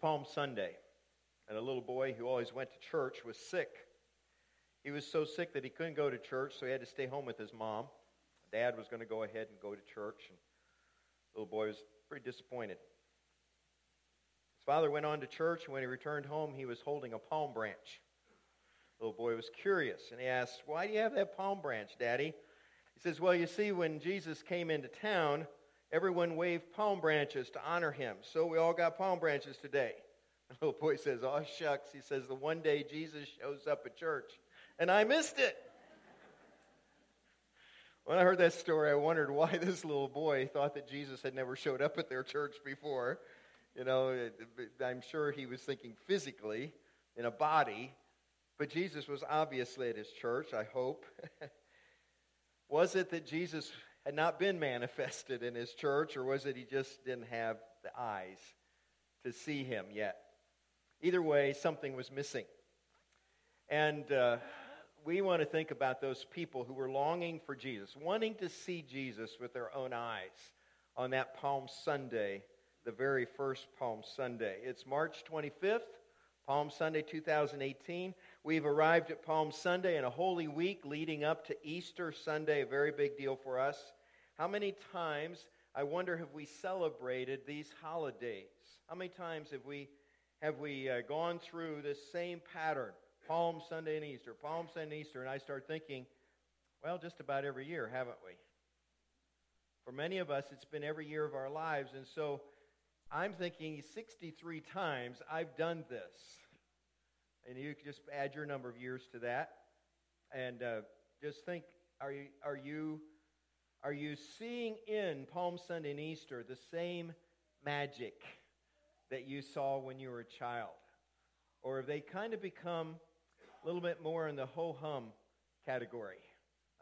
Palm Sunday, and a little boy who always went to church was sick. He was so sick that he couldn't go to church, so he had to stay home with his mom. Dad was going to go ahead and go to church, and the little boy was pretty disappointed. His father went on to church, and when he returned home, he was holding a palm branch. The little boy was curious, and he asked, Why do you have that palm branch, Daddy? He says, Well, you see, when Jesus came into town, everyone waved palm branches to honor him. So we all got palm branches today. The little boy says, Oh, shucks. He says, The one day Jesus shows up at church, and I missed it. When I heard that story, I wondered why this little boy thought that Jesus had never showed up at their church before. You know, I'm sure he was thinking physically in a body, but Jesus was obviously at his church, I hope. was it that Jesus had not been manifested in his church, or was it he just didn't have the eyes to see him yet? Either way, something was missing. And uh, we want to think about those people who were longing for Jesus, wanting to see Jesus with their own eyes on that Palm Sunday, the very first Palm Sunday. It's March 25th. Palm Sunday 2018. We've arrived at Palm Sunday in a holy week leading up to Easter Sunday, a very big deal for us. How many times, I wonder, have we celebrated these holidays? How many times have we, have we uh, gone through this same pattern? Palm Sunday and Easter, Palm Sunday and Easter, and I start thinking, well, just about every year, haven't we? For many of us, it's been every year of our lives, and so I'm thinking 63 times I've done this. And you can just add your number of years to that. And uh, just think are you, are, you, are you seeing in Palm Sunday and Easter the same magic that you saw when you were a child? Or have they kind of become a little bit more in the ho hum category?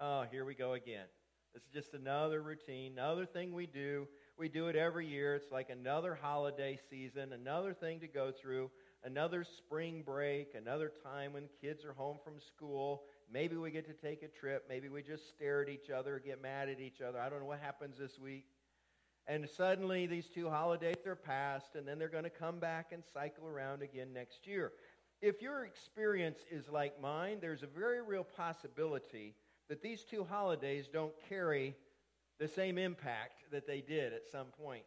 Oh, here we go again. This is just another routine, another thing we do. We do it every year. It's like another holiday season, another thing to go through, another spring break, another time when kids are home from school. Maybe we get to take a trip. Maybe we just stare at each other, get mad at each other. I don't know what happens this week. And suddenly these two holidays are past, and then they're going to come back and cycle around again next year. If your experience is like mine, there's a very real possibility that these two holidays don't carry the same impact that they did at some point.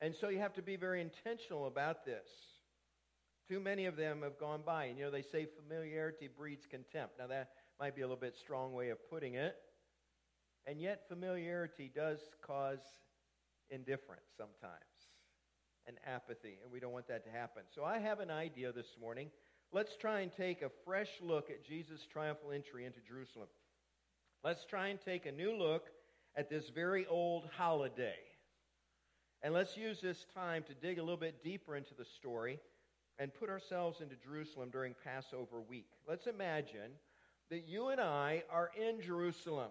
And so you have to be very intentional about this. Too many of them have gone by. And you know, they say familiarity breeds contempt. Now, that might be a little bit strong way of putting it. And yet, familiarity does cause indifference sometimes and apathy, and we don't want that to happen. So, I have an idea this morning. Let's try and take a fresh look at Jesus' triumphal entry into Jerusalem. Let's try and take a new look at this very old holiday. And let's use this time to dig a little bit deeper into the story and put ourselves into Jerusalem during Passover week. Let's imagine that you and I are in Jerusalem.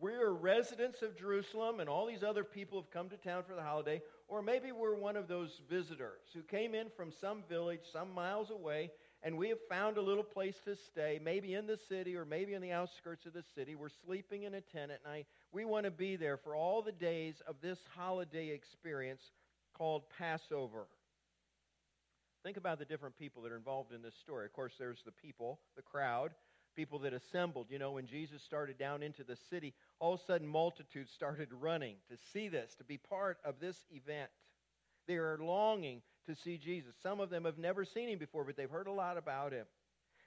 We're residents of Jerusalem, and all these other people have come to town for the holiday. Or maybe we're one of those visitors who came in from some village some miles away and we have found a little place to stay, maybe in the city or maybe in the outskirts of the city. We're sleeping in a tent at night. We want to be there for all the days of this holiday experience called Passover. Think about the different people that are involved in this story. Of course, there's the people, the crowd, people that assembled. You know, when Jesus started down into the city, all of a sudden multitudes started running to see this, to be part of this event. They are longing to see Jesus. Some of them have never seen him before, but they've heard a lot about him.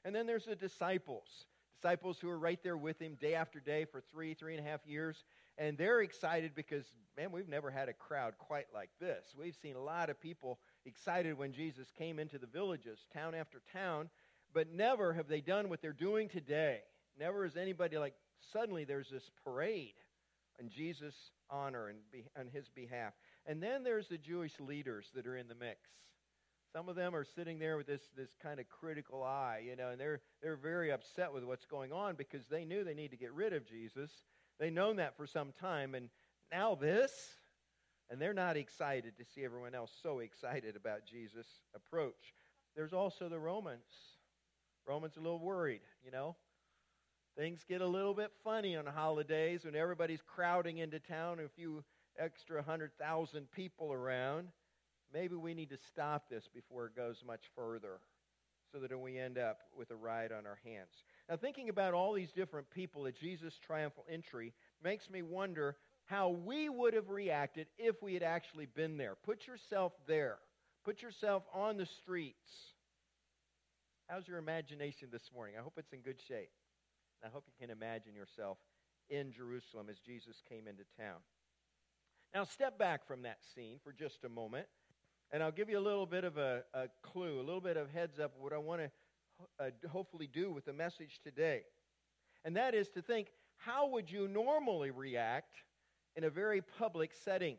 And then there's the disciples, disciples who are right there with him day after day for three, three and a half years. And they're excited because, man, we've never had a crowd quite like this. We've seen a lot of people excited when Jesus came into the villages, town after town, but never have they done what they're doing today. Never has anybody like, suddenly there's this parade in Jesus' honor and be, on his behalf. And then there's the Jewish leaders that are in the mix. Some of them are sitting there with this, this kind of critical eye, you know, and they're, they're very upset with what's going on because they knew they need to get rid of Jesus. They've known that for some time, and now this, and they're not excited to see everyone else so excited about Jesus' approach. There's also the Romans. Romans are a little worried, you know. Things get a little bit funny on holidays when everybody's crowding into town and a few extra hundred thousand people around. maybe we need to stop this before it goes much further so that we end up with a riot on our hands. Now, thinking about all these different people at Jesus' triumphal entry makes me wonder how we would have reacted if we had actually been there. Put yourself there, put yourself on the streets. How's your imagination this morning? I hope it's in good shape. I hope you can imagine yourself in Jerusalem as Jesus came into town. Now, step back from that scene for just a moment, and I'll give you a little bit of a, a clue, a little bit of heads up of what I want to uh, hopefully do with the message today. And that is to think how would you normally react in a very public setting?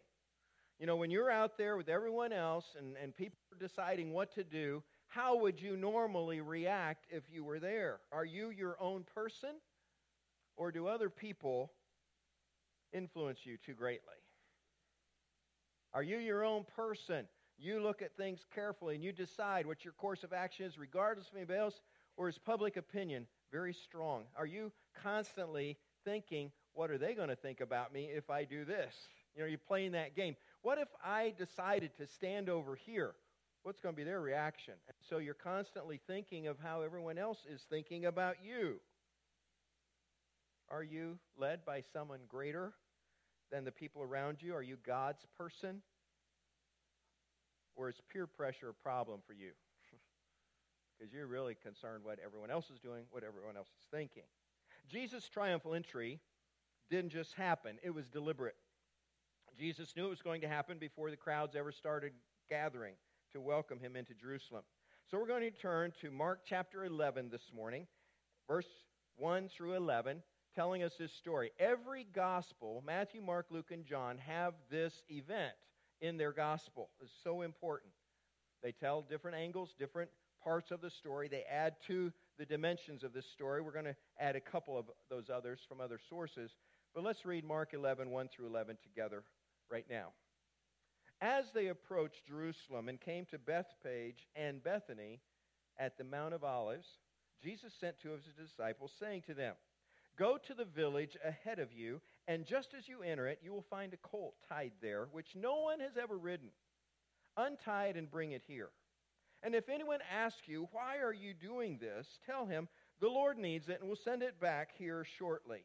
You know, when you're out there with everyone else and, and people are deciding what to do, how would you normally react if you were there? Are you your own person? Or do other people influence you too greatly? Are you your own person? You look at things carefully and you decide what your course of action is, regardless of anybody else, or is public opinion very strong? Are you constantly thinking, what are they going to think about me if I do this? You know, you're playing that game. What if I decided to stand over here? What's going to be their reaction? And so you're constantly thinking of how everyone else is thinking about you. Are you led by someone greater than the people around you? Are you God's person? Or is peer pressure a problem for you? because you're really concerned what everyone else is doing, what everyone else is thinking. Jesus' triumphal entry didn't just happen, it was deliberate. Jesus knew it was going to happen before the crowds ever started gathering to welcome him into Jerusalem. So we're going to turn to Mark chapter 11 this morning, verse 1 through 11, telling us this story. Every gospel, Matthew, Mark, Luke, and John, have this event in their gospel. It's so important. They tell different angles, different parts of the story. They add to the dimensions of this story. We're going to add a couple of those others from other sources. But let's read Mark 11, 1 through 11 together right now. As they approached Jerusalem and came to Bethphage and Bethany at the Mount of Olives, Jesus sent two of his disciples, saying to them, Go to the village ahead of you, and just as you enter it, you will find a colt tied there, which no one has ever ridden. Untie it and bring it here. And if anyone asks you, Why are you doing this? tell him, The Lord needs it, and will send it back here shortly.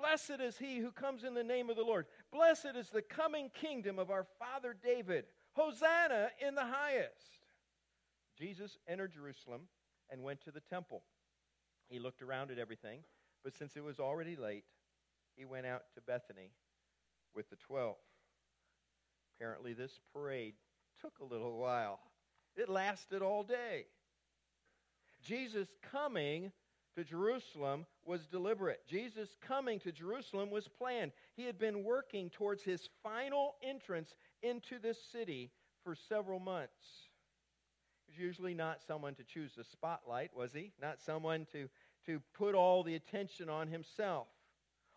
Blessed is he who comes in the name of the Lord. Blessed is the coming kingdom of our father David. Hosanna in the highest. Jesus entered Jerusalem and went to the temple. He looked around at everything, but since it was already late, he went out to Bethany with the twelve. Apparently, this parade took a little while, it lasted all day. Jesus coming to Jerusalem was deliberate. Jesus coming to Jerusalem was planned. He had been working towards his final entrance into this city for several months. He was usually not someone to choose the spotlight, was he? Not someone to, to put all the attention on himself.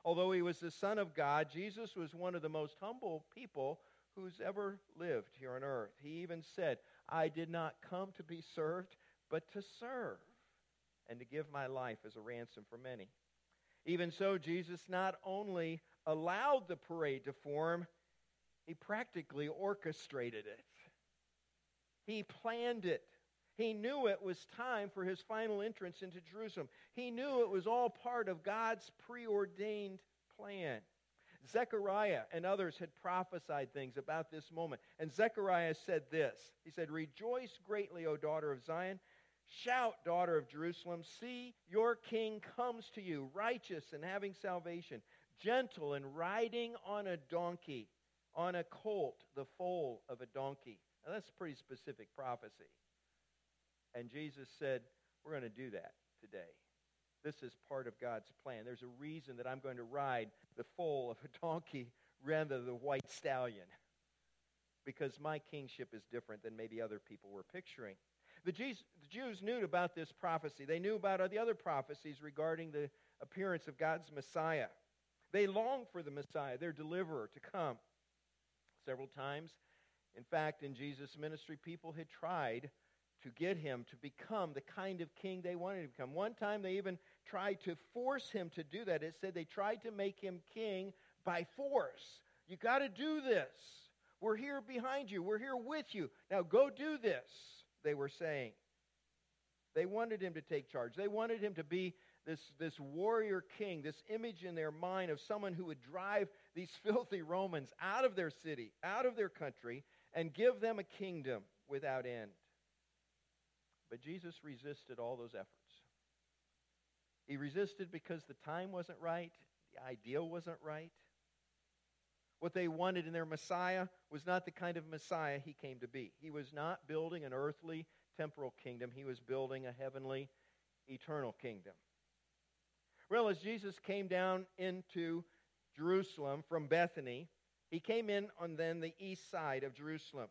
Although he was the Son of God, Jesus was one of the most humble people who's ever lived here on earth. He even said, I did not come to be served, but to serve and to give my life as a ransom for many. Even so, Jesus not only allowed the parade to form, he practically orchestrated it. He planned it. He knew it was time for his final entrance into Jerusalem. He knew it was all part of God's preordained plan. Zechariah and others had prophesied things about this moment. And Zechariah said this He said, Rejoice greatly, O daughter of Zion. Shout, daughter of Jerusalem. See, your king comes to you, righteous and having salvation, gentle and riding on a donkey, on a colt, the foal of a donkey. Now, that's a pretty specific prophecy. And Jesus said, We're going to do that today. This is part of God's plan. There's a reason that I'm going to ride the foal of a donkey rather than the white stallion. because my kingship is different than maybe other people were picturing. The Jews, the Jews knew about this prophecy. They knew about the other prophecies regarding the appearance of God's Messiah. They longed for the Messiah, their deliverer, to come. Several times, in fact, in Jesus' ministry, people had tried to get him to become the kind of king they wanted to become. One time they even tried to force him to do that. It said they tried to make him king by force. You got to do this. We're here behind you. We're here with you. Now go do this, they were saying. They wanted him to take charge. They wanted him to be this, this warrior king, this image in their mind of someone who would drive these filthy Romans out of their city, out of their country, and give them a kingdom without end. But Jesus resisted all those efforts. He resisted because the time wasn't right, the idea wasn't right. What they wanted in their Messiah was not the kind of Messiah he came to be. He was not building an earthly, temporal kingdom, he was building a heavenly, eternal kingdom. Well, as Jesus came down into Jerusalem from Bethany, he came in on then the east side of Jerusalem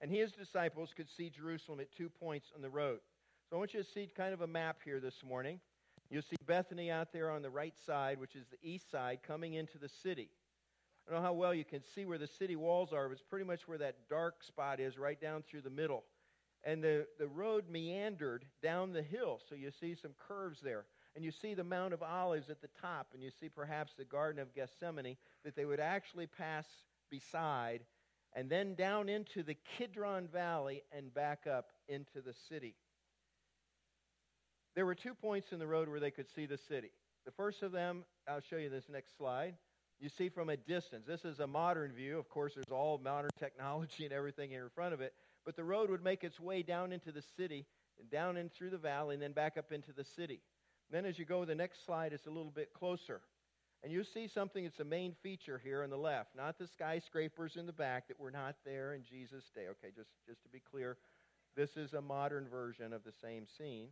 and his disciples could see Jerusalem at two points on the road. So I want you to see kind of a map here this morning. You'll see Bethany out there on the right side, which is the east side, coming into the city. I don't know how well you can see where the city walls are, but it's pretty much where that dark spot is, right down through the middle. And the, the road meandered down the hill, so you see some curves there. And you see the Mount of Olives at the top, and you see perhaps the Garden of Gethsemane that they would actually pass beside and then down into the Kidron Valley and back up into the city. There were two points in the road where they could see the city. The first of them, I'll show you this next slide. You see from a distance. This is a modern view. Of course, there's all modern technology and everything in front of it. But the road would make its way down into the city, and down in through the valley, and then back up into the city. Then as you go the next slide, it's a little bit closer. And you see something that's a main feature here on the left, not the skyscrapers in the back that were not there in Jesus' day. Okay, just, just to be clear, this is a modern version of the same scene.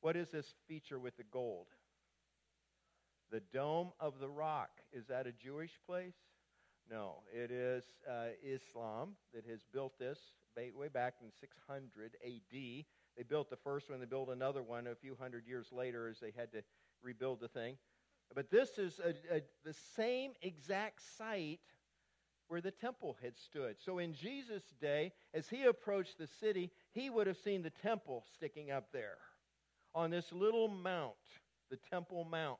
What is this feature with the gold? The Dome of the Rock. Is that a Jewish place? No, it is uh, Islam that has built this way back in 600 AD. They built the first one, they built another one a few hundred years later as they had to rebuild the thing. But this is a, a, the same exact site where the temple had stood. So in Jesus' day, as he approached the city, he would have seen the temple sticking up there on this little mount, the Temple Mount.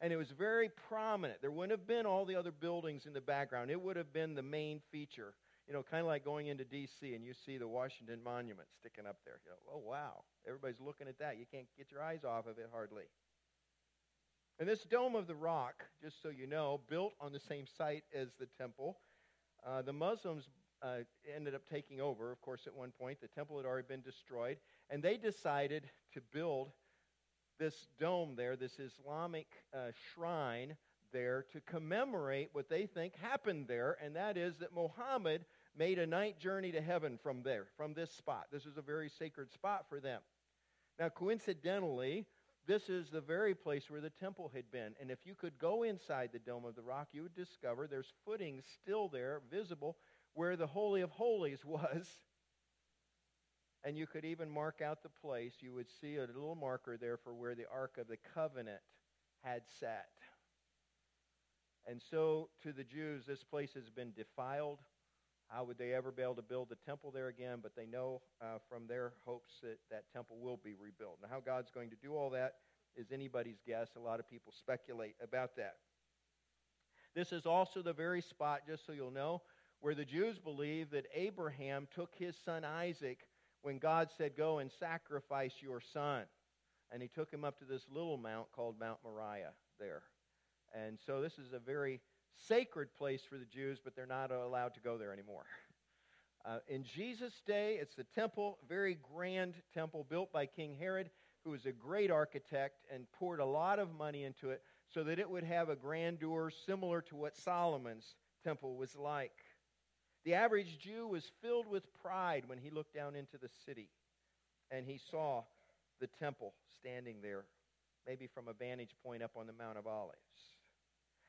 And it was very prominent. There wouldn't have been all the other buildings in the background, it would have been the main feature. You know, kind of like going into D.C. and you see the Washington Monument sticking up there. You know, oh, wow. Everybody's looking at that. You can't get your eyes off of it hardly. And this Dome of the Rock, just so you know, built on the same site as the temple, uh, the Muslims uh, ended up taking over, of course, at one point. The temple had already been destroyed. And they decided to build this dome there, this Islamic uh, shrine there, to commemorate what they think happened there, and that is that Muhammad made a night journey to heaven from there, from this spot. This is a very sacred spot for them. Now, coincidentally, this is the very place where the temple had been. And if you could go inside the Dome of the Rock, you would discover there's footings still there, visible, where the Holy of Holies was. And you could even mark out the place. You would see a little marker there for where the Ark of the Covenant had sat. And so, to the Jews, this place has been defiled. How would they ever be able to build the temple there again? But they know uh, from their hopes that that temple will be rebuilt. Now, how God's going to do all that is anybody's guess. A lot of people speculate about that. This is also the very spot, just so you'll know, where the Jews believe that Abraham took his son Isaac when God said, Go and sacrifice your son. And he took him up to this little mount called Mount Moriah there. And so this is a very sacred place for the Jews, but they're not allowed to go there anymore. Uh, in Jesus' day, it's the temple, very grand temple built by King Herod, who was a great architect and poured a lot of money into it so that it would have a grandeur similar to what Solomon's temple was like. The average Jew was filled with pride when he looked down into the city and he saw the temple standing there, maybe from a vantage point up on the Mount of Olives.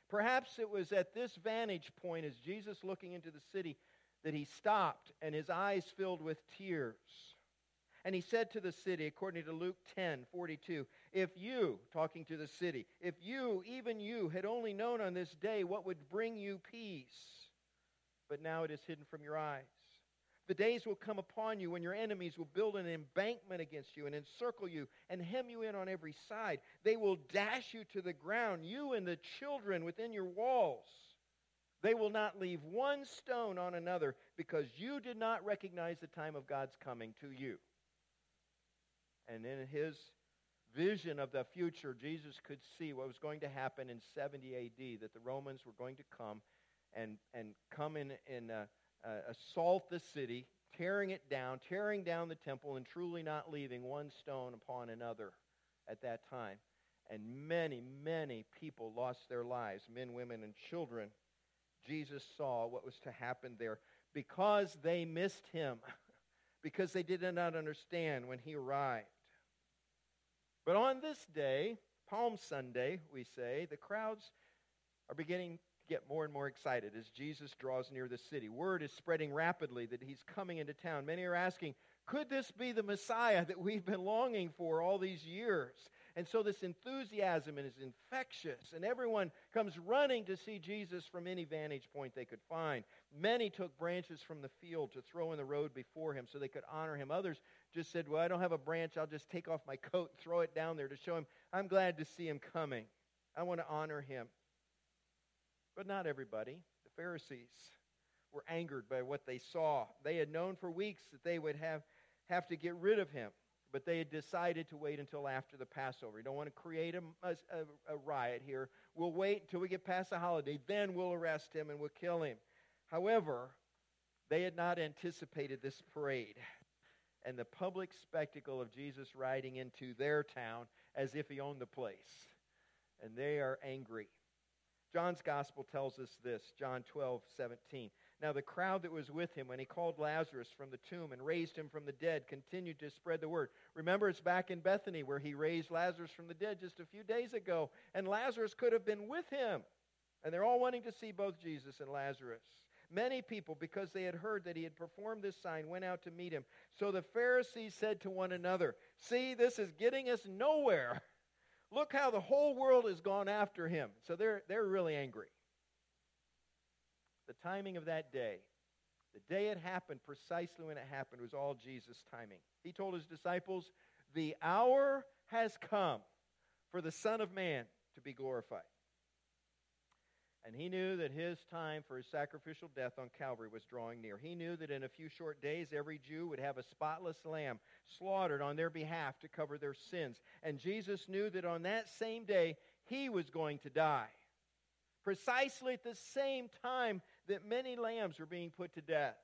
Perhaps it was at this vantage point, as Jesus looking into the city, that he stopped and his eyes filled with tears. And he said to the city, according to Luke 10 42, If you, talking to the city, if you, even you, had only known on this day what would bring you peace, but now it is hidden from your eyes. The days will come upon you when your enemies will build an embankment against you and encircle you and hem you in on every side. They will dash you to the ground, you and the children within your walls. They will not leave one stone on another because you did not recognize the time of God's coming to you. And in his vision of the future, Jesus could see what was going to happen in 70 AD, that the Romans were going to come and, and come in, and uh, uh, assault the city, tearing it down, tearing down the temple, and truly not leaving one stone upon another at that time. And many, many people lost their lives men, women, and children. Jesus saw what was to happen there because they missed him, because they did not understand when he arrived. But on this day, Palm Sunday, we say, the crowds are beginning get more and more excited as Jesus draws near the city. Word is spreading rapidly that he's coming into town. Many are asking, could this be the Messiah that we've been longing for all these years? And so this enthusiasm is infectious, and everyone comes running to see Jesus from any vantage point they could find. Many took branches from the field to throw in the road before him so they could honor him. Others just said, Well, I don't have a branch. I'll just take off my coat and throw it down there to show him I'm glad to see him coming. I want to honor him. But not everybody. The Pharisees were angered by what they saw. They had known for weeks that they would have, have to get rid of him, but they had decided to wait until after the Passover. You don't want to create a, a, a riot here. We'll wait until we get past the holiday, then we'll arrest him and we'll kill him. However, they had not anticipated this parade and the public spectacle of Jesus riding into their town as if he owned the place. And they are angry. John's gospel tells us this, John 12, 17. Now the crowd that was with him when he called Lazarus from the tomb and raised him from the dead continued to spread the word. Remember, it's back in Bethany where he raised Lazarus from the dead just a few days ago, and Lazarus could have been with him. And they're all wanting to see both Jesus and Lazarus. Many people, because they had heard that he had performed this sign, went out to meet him. So the Pharisees said to one another, See, this is getting us nowhere. Look how the whole world has gone after him. So they're, they're really angry. The timing of that day, the day it happened, precisely when it happened, was all Jesus' timing. He told his disciples, The hour has come for the Son of Man to be glorified. And he knew that his time for his sacrificial death on Calvary was drawing near. He knew that in a few short days, every Jew would have a spotless lamb slaughtered on their behalf to cover their sins. And Jesus knew that on that same day, he was going to die. Precisely at the same time that many lambs were being put to death.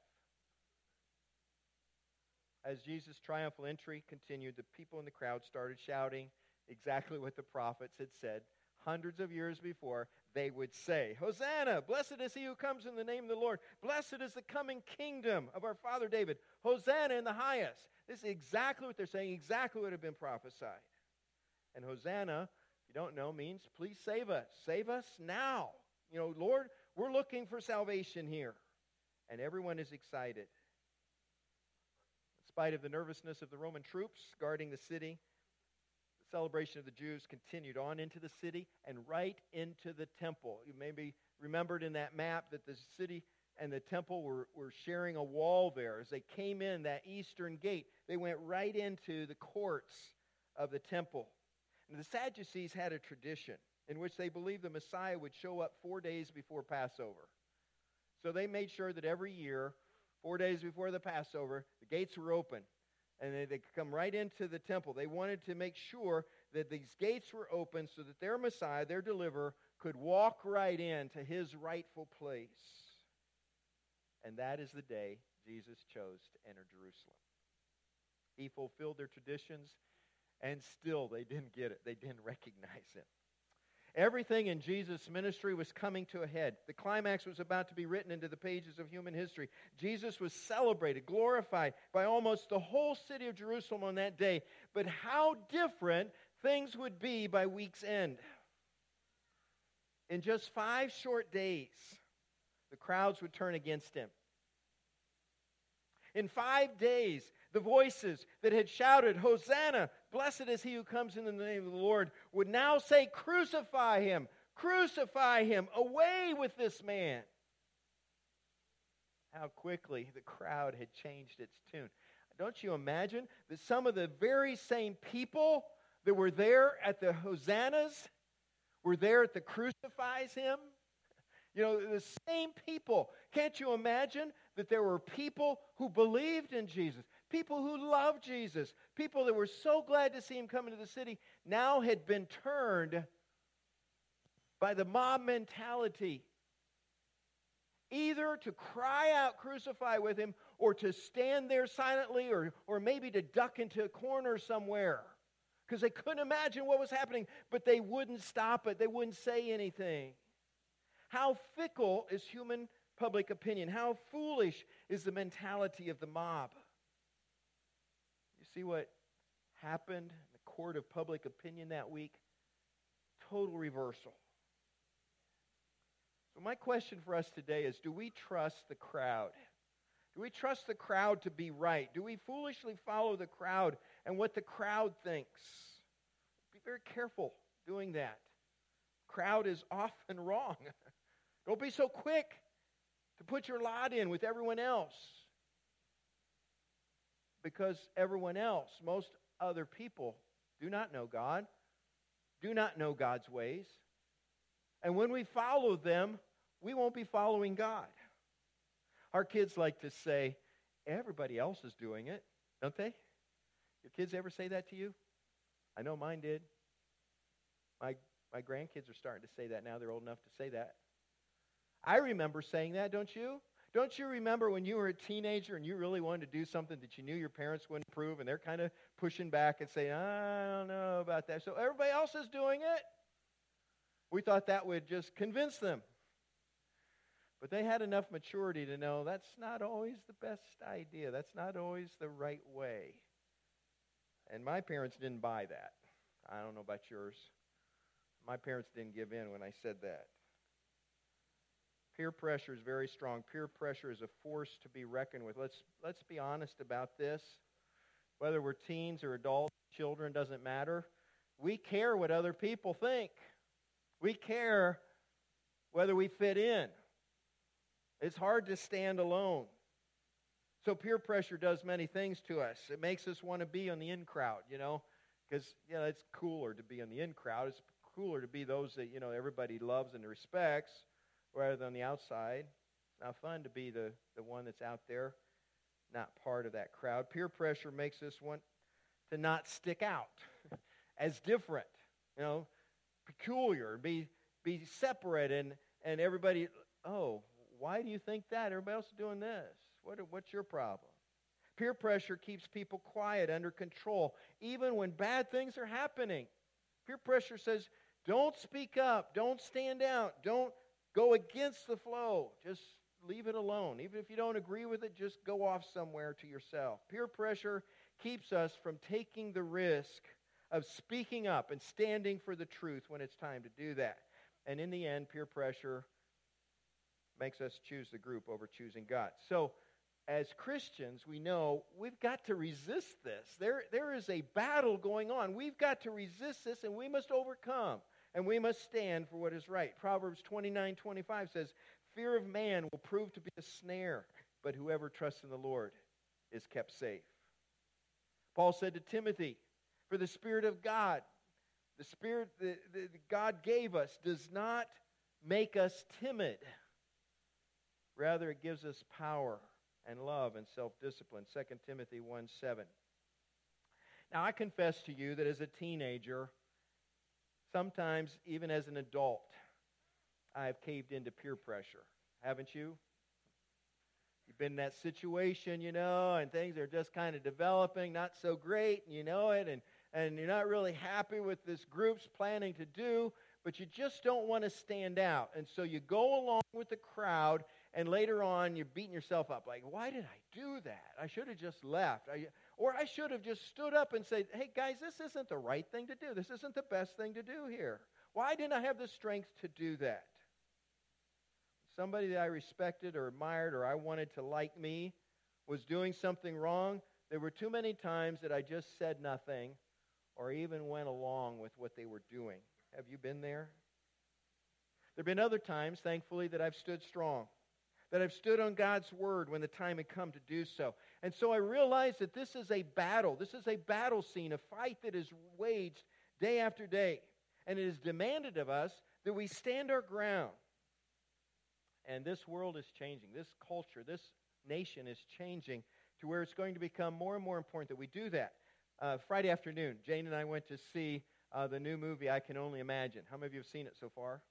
As Jesus' triumphal entry continued, the people in the crowd started shouting exactly what the prophets had said hundreds of years before, they would say, Hosanna! Blessed is he who comes in the name of the Lord. Blessed is the coming kingdom of our father David. Hosanna in the highest. This is exactly what they're saying, exactly what had been prophesied. And Hosanna, if you don't know, means please save us. Save us now. You know, Lord, we're looking for salvation here. And everyone is excited. In spite of the nervousness of the Roman troops guarding the city, celebration of the Jews continued on into the city and right into the temple. You may be remembered in that map that the city and the temple were, were sharing a wall there. As they came in that eastern gate, they went right into the courts of the temple. And the Sadducees had a tradition in which they believed the Messiah would show up four days before Passover. So they made sure that every year, four days before the Passover, the gates were open and they, they come right into the temple. They wanted to make sure that these gates were open so that their Messiah, their deliverer, could walk right into his rightful place. And that is the day Jesus chose to enter Jerusalem. He fulfilled their traditions, and still they didn't get it. They didn't recognize him. Everything in Jesus' ministry was coming to a head. The climax was about to be written into the pages of human history. Jesus was celebrated, glorified by almost the whole city of Jerusalem on that day. But how different things would be by week's end. In just five short days, the crowds would turn against him. In five days, the voices that had shouted, Hosanna, blessed is he who comes in the name of the Lord, would now say, Crucify him, crucify him, away with this man. How quickly the crowd had changed its tune. Don't you imagine that some of the very same people that were there at the hosannas were there at the crucifies him? You know, the same people. Can't you imagine that there were people who believed in Jesus, people who loved Jesus, people that were so glad to see him come into the city, now had been turned by the mob mentality either to cry out, crucify with him, or to stand there silently, or, or maybe to duck into a corner somewhere because they couldn't imagine what was happening, but they wouldn't stop it. They wouldn't say anything. How fickle is human public opinion? How foolish is the mentality of the mob? See what happened in the court of public opinion that week? Total reversal. So, my question for us today is do we trust the crowd? Do we trust the crowd to be right? Do we foolishly follow the crowd and what the crowd thinks? Be very careful doing that. Crowd is often wrong. Don't be so quick to put your lot in with everyone else. Because everyone else, most other people, do not know God, do not know God's ways. And when we follow them, we won't be following God. Our kids like to say, everybody else is doing it, don't they? Your kids ever say that to you? I know mine did. My, my grandkids are starting to say that now. They're old enough to say that. I remember saying that, don't you? Don't you remember when you were a teenager and you really wanted to do something that you knew your parents wouldn't approve and they're kind of pushing back and saying, I don't know about that. So everybody else is doing it. We thought that would just convince them. But they had enough maturity to know that's not always the best idea. That's not always the right way. And my parents didn't buy that. I don't know about yours. My parents didn't give in when I said that. Peer pressure is very strong. Peer pressure is a force to be reckoned with. Let's, let's be honest about this. Whether we're teens or adults, children, doesn't matter. We care what other people think. We care whether we fit in. It's hard to stand alone. So peer pressure does many things to us. It makes us want to be on the in crowd, you know, because you know it's cooler to be on the in crowd. It's cooler to be those that you know everybody loves and respects, rather than the outside. It's not fun to be the the one that's out there, not part of that crowd. Peer pressure makes us want to not stick out as different, you know, peculiar, be be separate, and and everybody. Oh, why do you think that? Everybody else is doing this. What, what's your problem? Peer pressure keeps people quiet, under control, even when bad things are happening. Peer pressure says, don't speak up, don't stand out, don't go against the flow. Just leave it alone. Even if you don't agree with it, just go off somewhere to yourself. Peer pressure keeps us from taking the risk of speaking up and standing for the truth when it's time to do that. And in the end, peer pressure makes us choose the group over choosing God. So, as Christians, we know we've got to resist this. There, there is a battle going on. We've got to resist this and we must overcome and we must stand for what is right. Proverbs 29 25 says, Fear of man will prove to be a snare, but whoever trusts in the Lord is kept safe. Paul said to Timothy, For the Spirit of God, the Spirit that God gave us, does not make us timid. Rather, it gives us power and love and self discipline. 2 Timothy 1 7. Now, I confess to you that as a teenager, sometimes even as an adult, I have caved into peer pressure. Haven't you? You've been in that situation, you know, and things are just kind of developing, not so great, and you know it, and, and you're not really happy with this group's planning to do, but you just don't want to stand out. And so you go along with the crowd and later on you're beating yourself up like why did i do that i should have just left I, or i should have just stood up and said hey guys this isn't the right thing to do this isn't the best thing to do here why didn't i have the strength to do that somebody that i respected or admired or i wanted to like me was doing something wrong, there were too many times that I just said nothing or even went along with what they were doing. Have you been there? There have been other times, thankfully, that I've stood strong, that I've stood on God's word when the time had come to do so. And so I realized that this is a battle. This is a battle scene, a fight that is waged day after day. And it is demanded of us that we stand our ground. And this world is changing. This culture, this nation is changing to where it's going to become more and more important that we do that. Uh, Friday afternoon, Jane and I went to see uh, the new movie, I Can Only Imagine. How many of you have seen it so far?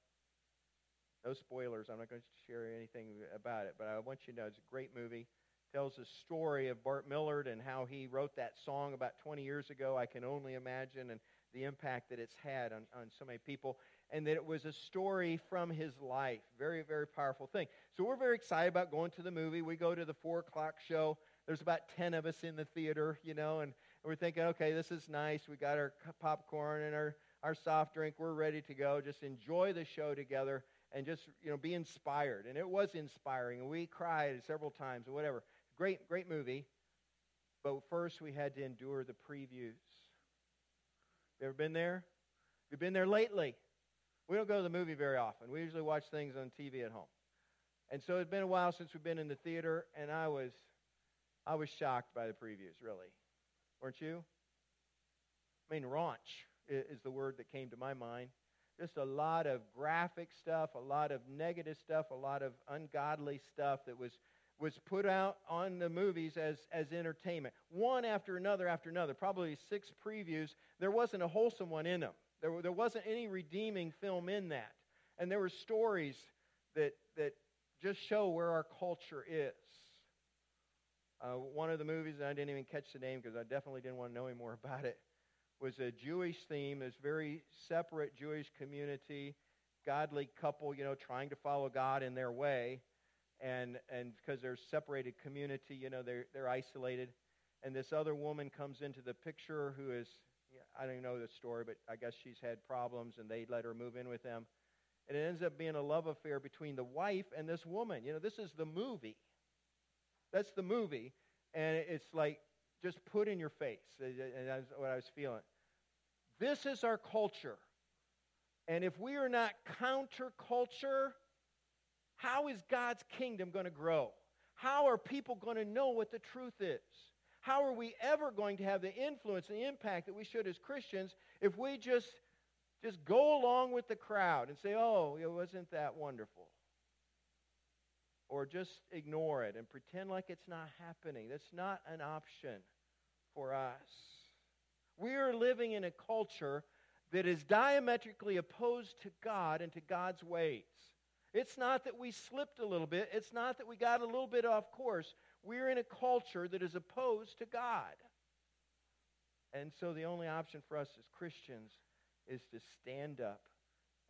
No spoilers. I'm not going to share anything about it, but I want you to know it's a great movie. Tells the story of Bart Millard and how he wrote that song about 20 years ago, I Can Only Imagine, and the impact that it's had on, on so many people, and that it was a story from his life. Very, very powerful thing. So we're very excited about going to the movie. We go to the 4 o'clock show. There's about 10 of us in the theater, you know, and we're thinking, okay, this is nice. We got our popcorn and our, our soft drink. We're ready to go. Just enjoy the show together and just, you know, be inspired. And it was inspiring, and we cried several times or whatever. Great, great movie. But first, we had to endure the previews. You ever been there? You've been there lately. We don't go to the movie very often. We usually watch things on TV at home. And so it's been a while since we've been in the theater, and I was, I was shocked by the previews, really. Weren't you? I mean, raunch is the word that came to my mind. Just a lot of graphic stuff, a lot of negative stuff, a lot of ungodly stuff that was was put out on the movies as, as entertainment. One after another after another, probably six previews. There wasn't a wholesome one in them. There, there wasn't any redeeming film in that. And there were stories that, that just show where our culture is. Uh, one of the movies, and I didn't even catch the name because I definitely didn't want to know any more about it, was a Jewish theme, this very separate Jewish community, godly couple, you know, trying to follow God in their way and and because they're separated community, you know, they're they're isolated. And this other woman comes into the picture who is I don't even know the story, but I guess she's had problems, and they let her move in with them. And it ends up being a love affair between the wife and this woman. You know, this is the movie. That's the movie, and it's like just put in your face. And that's what I was feeling. This is our culture. And if we are not counterculture, how is God's kingdom going to grow? How are people going to know what the truth is? How are we ever going to have the influence and the impact that we should as Christians if we just just go along with the crowd and say, "Oh, it wasn't that wonderful." Or just ignore it and pretend like it's not happening. That's not an option for us. We are living in a culture that is diametrically opposed to God and to God's ways. It's not that we slipped a little bit. It's not that we got a little bit off course. We're in a culture that is opposed to God. And so the only option for us as Christians is to stand up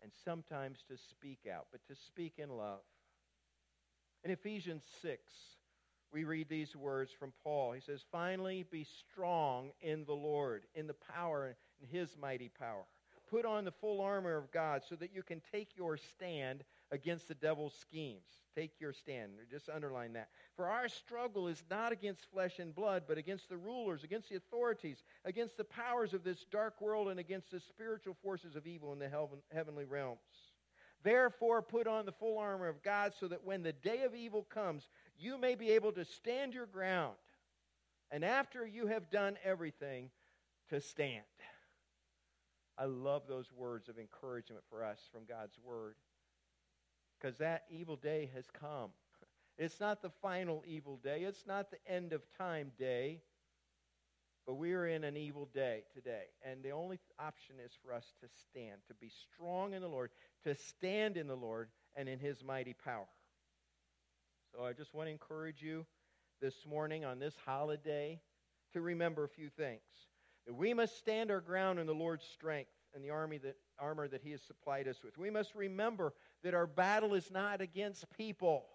and sometimes to speak out, but to speak in love. In Ephesians 6, we read these words from Paul. He says, Finally, be strong in the Lord, in the power, in his mighty power. Put on the full armor of God so that you can take your stand against the devil's schemes. Take your stand. Just underline that. For our struggle is not against flesh and blood, but against the rulers, against the authorities, against the powers of this dark world, and against the spiritual forces of evil in the heavenly realms. Therefore, put on the full armor of God so that when the day of evil comes, you may be able to stand your ground. And after you have done everything, to stand. I love those words of encouragement for us from God's Word because that evil day has come. It's not the final evil day, it's not the end of time day, but we are in an evil day today. And the only option is for us to stand, to be strong in the Lord, to stand in the Lord and in his mighty power. So I just want to encourage you this morning on this holiday to remember a few things. That we must stand our ground in the Lord's strength and the army that, armor that he has supplied us with. We must remember that our battle is not against people.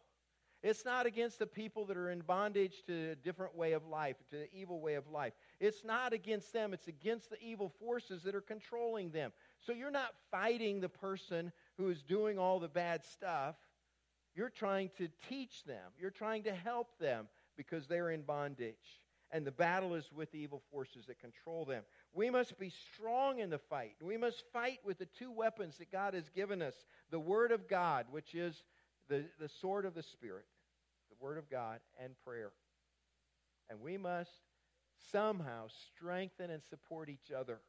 It's not against the people that are in bondage to a different way of life, to the evil way of life. It's not against them, it's against the evil forces that are controlling them. So you're not fighting the person who is doing all the bad stuff. You're trying to teach them, you're trying to help them because they're in bondage. And the battle is with the evil forces that control them. We must be strong in the fight. We must fight with the two weapons that God has given us the Word of God, which is the, the sword of the Spirit, the Word of God, and prayer. And we must somehow strengthen and support each other.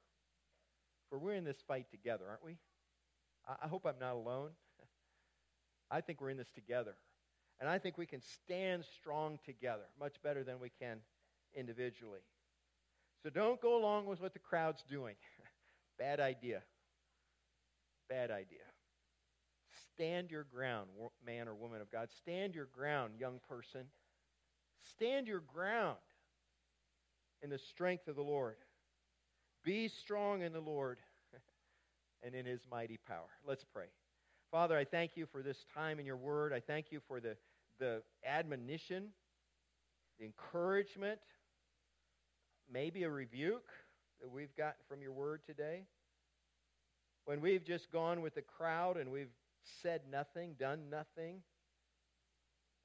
For we're in this fight together, aren't we? I, I hope I'm not alone. I think we're in this together. And I think we can stand strong together much better than we can individually. So don't go along with what the crowd's doing. Bad idea. Bad idea. Stand your ground, man or woman of God. Stand your ground, young person. Stand your ground in the strength of the Lord. Be strong in the Lord and in his mighty power. Let's pray. Father, I thank you for this time in your word. I thank you for the, the admonition, the encouragement, maybe a rebuke that we've gotten from your word today. When we've just gone with the crowd and we've said nothing, done nothing,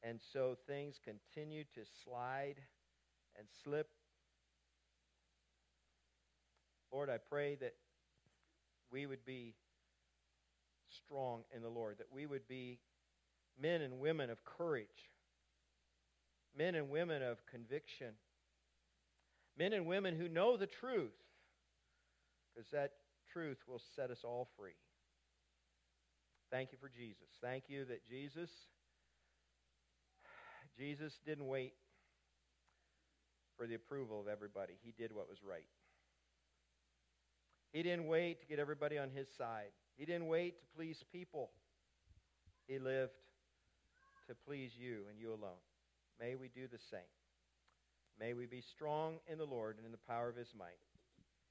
and so things continue to slide and slip. Lord, I pray that we would be strong in the Lord, that we would be men and women of courage, men and women of conviction, men and women who know the truth, because that truth will set us all free. Thank you for Jesus. Thank you that Jesus Jesus didn't wait for the approval of everybody. He did what was right. He didn't wait to get everybody on his side. He didn't wait to please people. He lived to please you and you alone. May we do the same. May we be strong in the Lord and in the power of his might.